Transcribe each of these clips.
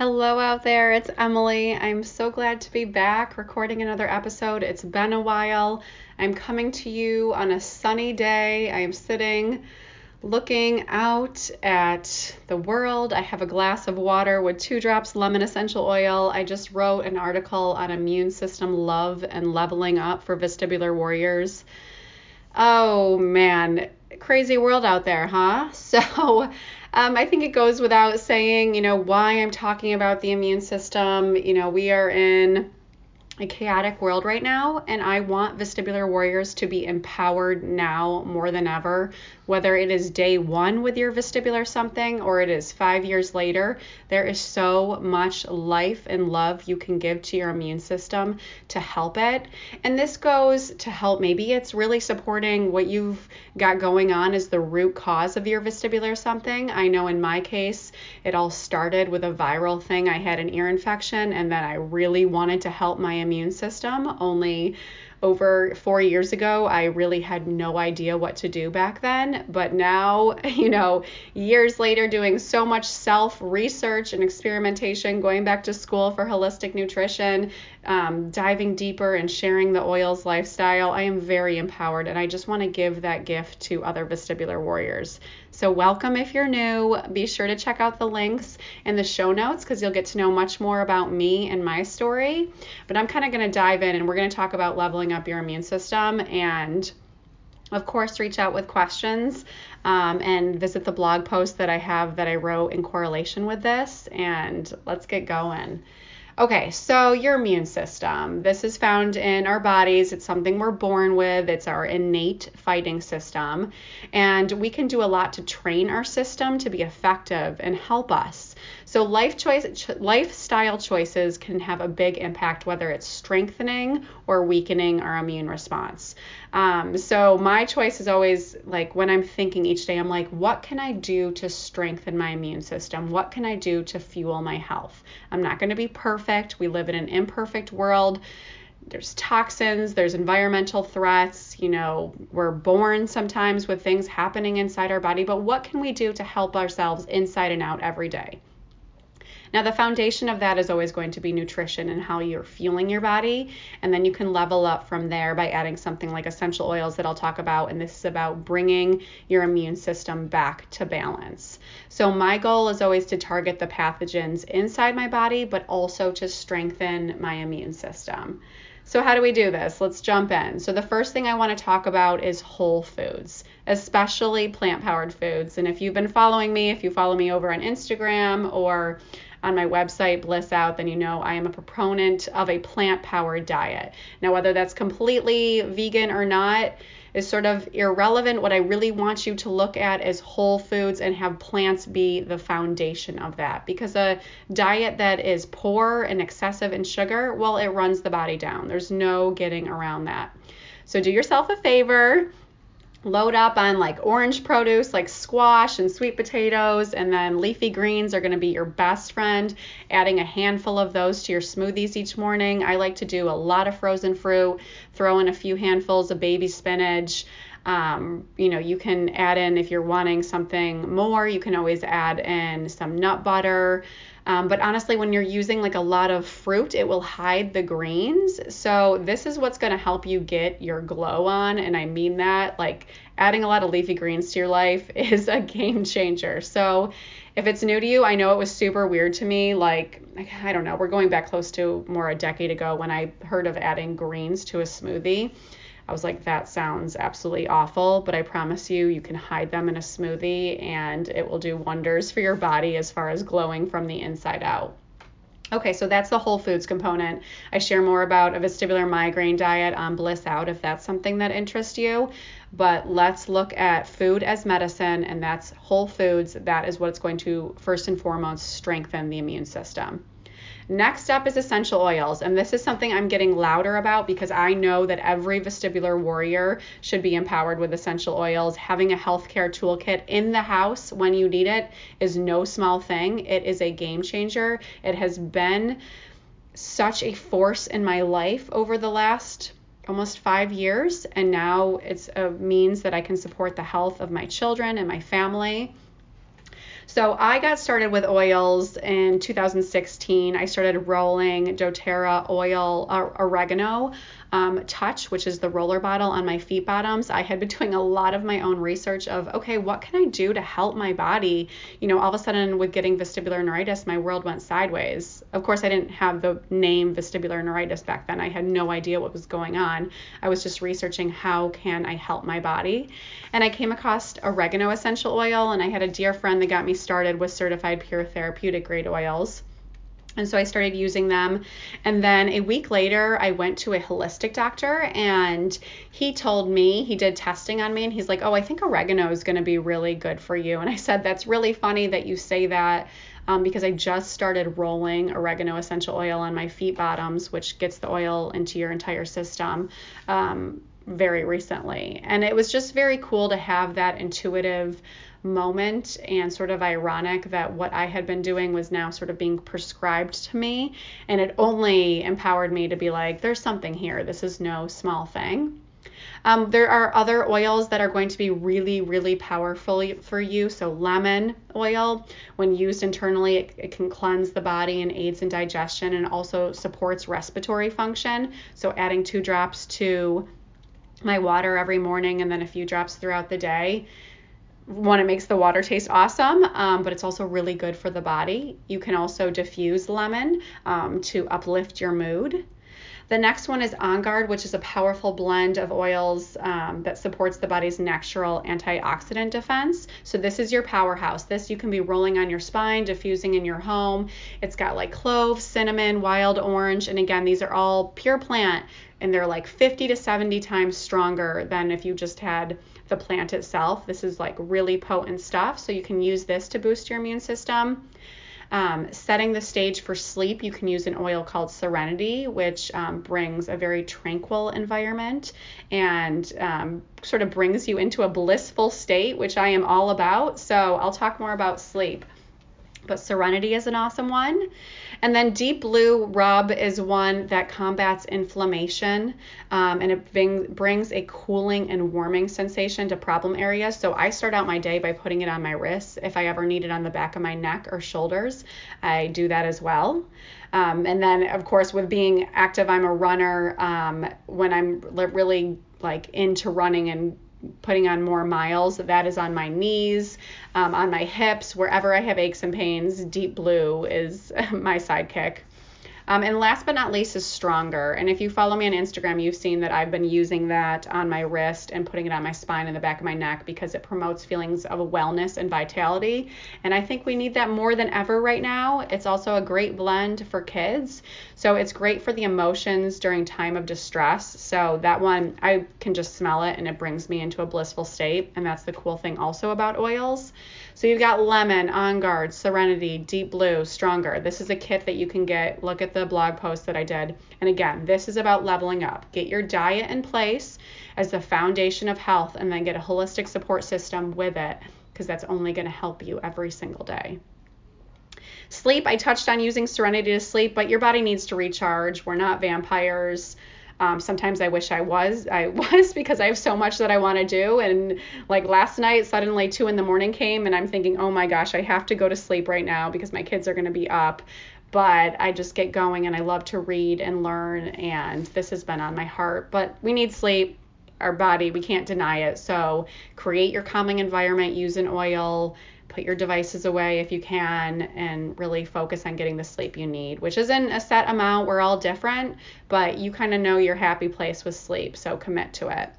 Hello out there, it's Emily. I'm so glad to be back recording another episode. It's been a while. I'm coming to you on a sunny day. I am sitting looking out at the world. I have a glass of water with two drops lemon essential oil. I just wrote an article on immune system love and leveling up for vestibular warriors. Oh man, crazy world out there, huh? So, um, I think it goes without saying, you know, why I'm talking about the immune system. You know, we are in a chaotic world right now, and I want vestibular warriors to be empowered now more than ever whether it is day one with your vestibular something or it is five years later, there is so much life and love you can give to your immune system to help it. And this goes to help, maybe it's really supporting what you've got going on as the root cause of your vestibular something. I know in my case, it all started with a viral thing. I had an ear infection and then I really wanted to help my immune system, only over four years ago, I really had no idea what to do back then. But now, you know, years later, doing so much self research and experimentation, going back to school for holistic nutrition, um, diving deeper and sharing the oils lifestyle, I am very empowered. And I just want to give that gift to other vestibular warriors. So, welcome if you're new. Be sure to check out the links in the show notes because you'll get to know much more about me and my story. But I'm kind of going to dive in and we're going to talk about leveling up your immune system and of course, reach out with questions um, and visit the blog post that I have that I wrote in correlation with this. And let's get going. Okay, so your immune system. This is found in our bodies. It's something we're born with. It's our innate fighting system. And we can do a lot to train our system to be effective and help us. So life choice ch- lifestyle choices can have a big impact whether it's strengthening or weakening our immune response. Um, so my choice is always like when I'm thinking each day, I'm like, what can I do to strengthen my immune system? What can I do to fuel my health? I'm not going to be perfect. We live in an imperfect world. There's toxins, there's environmental threats, you know, we're born sometimes with things happening inside our body, but what can we do to help ourselves inside and out every day? Now, the foundation of that is always going to be nutrition and how you're fueling your body. And then you can level up from there by adding something like essential oils that I'll talk about. And this is about bringing your immune system back to balance. So, my goal is always to target the pathogens inside my body, but also to strengthen my immune system. So, how do we do this? Let's jump in. So, the first thing I want to talk about is whole foods, especially plant powered foods. And if you've been following me, if you follow me over on Instagram or on my website, Bliss Out, then you know I am a proponent of a plant powered diet. Now, whether that's completely vegan or not, is sort of irrelevant. What I really want you to look at is whole foods and have plants be the foundation of that. Because a diet that is poor and excessive in sugar, well, it runs the body down. There's no getting around that. So do yourself a favor load up on like orange produce like squash and sweet potatoes and then leafy greens are going to be your best friend. Adding a handful of those to your smoothies each morning. I like to do a lot of frozen fruit throw in a few handfuls of baby spinach. Um, you know you can add in if you're wanting something more you can always add in some nut butter um, but honestly, when you're using like a lot of fruit, it will hide the greens. So this is what's going to help you get your glow on. And I mean that like adding a lot of leafy greens to your life is a game changer. So if it's new to you, I know it was super weird to me. Like, I don't know, we're going back close to more a decade ago when I heard of adding greens to a smoothie. I was like, that sounds absolutely awful, but I promise you, you can hide them in a smoothie and it will do wonders for your body as far as glowing from the inside out. Okay, so that's the whole foods component. I share more about a vestibular migraine diet on Bliss Out if that's something that interests you. But let's look at food as medicine, and that's whole foods. That is what's going to first and foremost strengthen the immune system. Next up is essential oils, and this is something I'm getting louder about because I know that every vestibular warrior should be empowered with essential oils. Having a healthcare toolkit in the house when you need it is no small thing. It is a game changer. It has been such a force in my life over the last almost five years, and now it's a means that I can support the health of my children and my family So I got started with oils in 2016. I started rolling doTERRA oil, uh, oregano um, touch, which is the roller bottle on my feet bottoms, I had been doing a lot of my own research of, okay, what can I do to help my body? You know, all of a sudden with getting vestibular neuritis, my world went sideways. Of course, I didn't have the name vestibular neuritis back then. I had no idea what was going on. I was just researching how can I help my body. And I came across oregano essential oil, and I had a dear friend that got me started with certified pure therapeutic grade oils. And so I started using them. And then a week later, I went to a holistic doctor and he told me, he did testing on me, and he's like, Oh, I think oregano is going to be really good for you. And I said, That's really funny that you say that um, because I just started rolling oregano essential oil on my feet bottoms, which gets the oil into your entire system. Um, very recently. And it was just very cool to have that intuitive moment and sort of ironic that what I had been doing was now sort of being prescribed to me. And it only empowered me to be like, there's something here. This is no small thing. Um, there are other oils that are going to be really, really powerful for you. So, lemon oil, when used internally, it, it, can cleanse the body and aids in digestion and also supports respiratory function. So, adding two drops to my water every morning and then a few drops throughout the day one, it makes the water taste awesome, um, but it's also really good for the body. You can also diffuse lemon um, to uplift your mood. The next one is On Guard, which is a powerful blend of oils um, that supports the body's natural antioxidant defense. So this is your powerhouse. This you can be rolling on your spine, diffusing in your home. It's got like clove, cinnamon, wild orange, and again, these are all pure plant, and they're like 50 to 70 times stronger than if you just had the plant itself. This is like really potent stuff, so you can use this to boost your immune system. Um, setting the stage for sleep, you can use an oil called Serenity, which um, brings a very tranquil environment and um, sort of brings you into a blissful state, which I am all about. So I'll talk more about sleep. But Serenity is an awesome one. And then Deep Blue Rub is one that combats inflammation um, and it bring, brings a cooling and warming sensation to problem areas. So I start out my day by putting it on my wrists. If I ever need it on the back of my neck or shoulders, I do that as well. Um, and then, of course, with being active, I'm a runner. Um, when I'm really like into running and putting on more miles. That is on my knees, um, on my hips, wherever I have aches and pains. Deep Blue is my sidekick. Um, and last but not least is Stronger. And if you follow me on Instagram, you've seen that I've been using that on my wrist and putting it on my spine and the back of my neck because it promotes feelings of wellness and vitality. And I think we need that more than ever right now. It's also a great blend for kids. So it's great for the emotions during time of distress. So that one, I can just smell it and it brings me into a blissful state. And that's the cool thing also about oils. So you've got lemon, on guard, serenity, deep blue, stronger. This is a kit that you can get. Look at the blog post that I did. And again, this is about leveling up. Get your diet in place as the foundation of health and then get a holistic support system with it because that's only going to help you every single day. Sleep, I touched on using Serenity to sleep, but your body needs to recharge. We're not vampires. Um, sometimes I wish I was. I was because I have so much that I want to do. And like last night, suddenly two in the morning came, and I'm thinking, oh my gosh, I have to go to sleep right now because my kids are going to be up. But I just get going, and I love to read and learn, and this has been on my heart. But we need sleep. Our body, we can't deny it. So create your calming environment, use an oil, put your devices away if you can and really focus on getting the sleep you need, which isn't a set amount. We're all different, but you kind of know your happy place with sleep, so commit to it.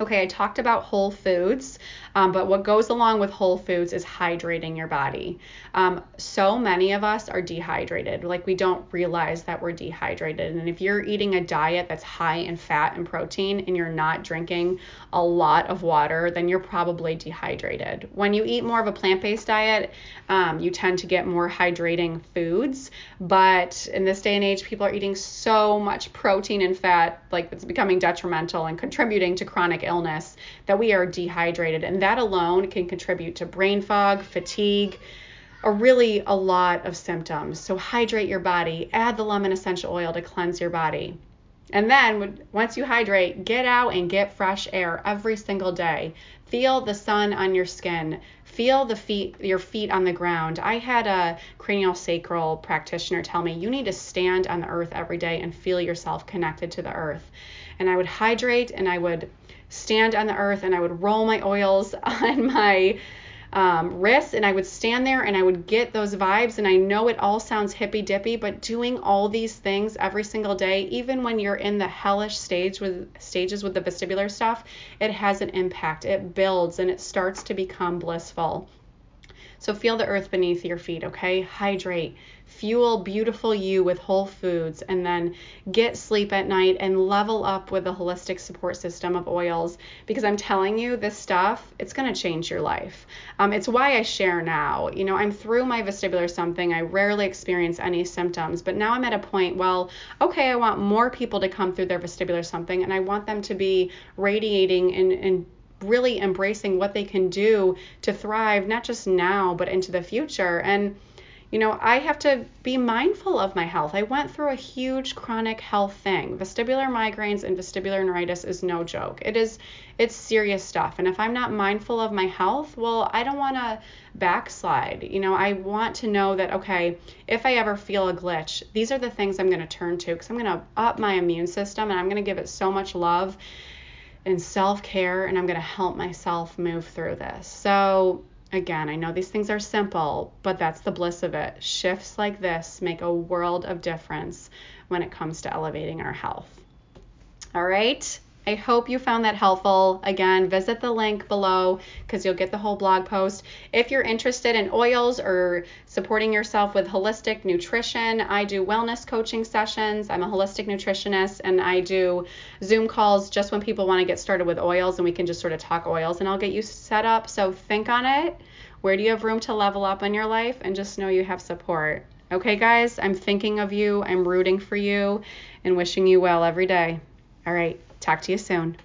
Okay, I talked about whole foods, um, but what goes along with whole foods is hydrating your body. Um, so many of us are dehydrated, like we don't realize that we're dehydrated. And if you're eating a diet that's high in fat and protein and you're not drinking a lot of water, then you're probably dehydrated. When you eat more of a plant based diet, um, you tend to get more hydrating foods. But in this day and age, people are eating so much protein and fat, like it's becoming detrimental and contributing to chronic illness that we are dehydrated. And that alone can contribute to brain fog, fatigue, or really a lot of symptoms. So hydrate your body, add the lemon essential oil to cleanse your body. And then once you hydrate, get out and get fresh air every single day. Feel the sun on your skin. Feel the feet, your feet on the ground. I had a cranial sacral practitioner tell me you need to stand on the earth every day and feel yourself connected to the earth. And I would hydrate and I would stand on the earth and I would roll my oils on my um, wrists and I would stand there and I would get those vibes. And I know it all sounds hippy dippy, but doing all these things every single day, even when you're in the hellish stage with stages with the vestibular stuff, it has an impact. It builds and it starts to become blissful. So feel the earth beneath your feet, okay? Hydrate, fuel beautiful you with whole foods, and then get sleep at night and level up with a holistic support system of oils because I'm telling you, this stuff, it's going to change your life. Um, it's why I share now. You know, I'm through my vestibular something. I rarely experience any symptoms, but now I'm at a point, well, okay, I want more people to come through their vestibular something and I want them to be radiating and, and really embracing what they can do to thrive, not just now, but into the future. And you know, I have to be mindful of my health. I went through a huge chronic health thing. Vestibular migraines and vestibular neuritis is no joke. It is it's serious stuff. And if I'm not mindful of my health, well, I don't want to backslide. You know, I want to know that okay, if I ever feel a glitch, these are the things I'm going to turn to cuz I'm going to up my immune system and I'm going to give it so much love and self-care and I'm going to help myself move through this. So, Again, I know these things are simple, but that's the bliss of it. Shifts like this make a world of difference when it comes to elevating our health. All right. I hope you found that helpful. Again, visit the link below because you'll get the whole blog post. If you're interested in oils or supporting yourself with holistic nutrition, I do wellness coaching sessions. I'm a holistic nutritionist and I do Zoom calls just when people want to get started with oils and we can just sort of talk oils and I'll get you set up. So think on it. Where do you have room to level up in your life? And just know you have support. Okay, guys, I'm thinking of you. I'm rooting for you and wishing you well every day. All right. Talk to you soon.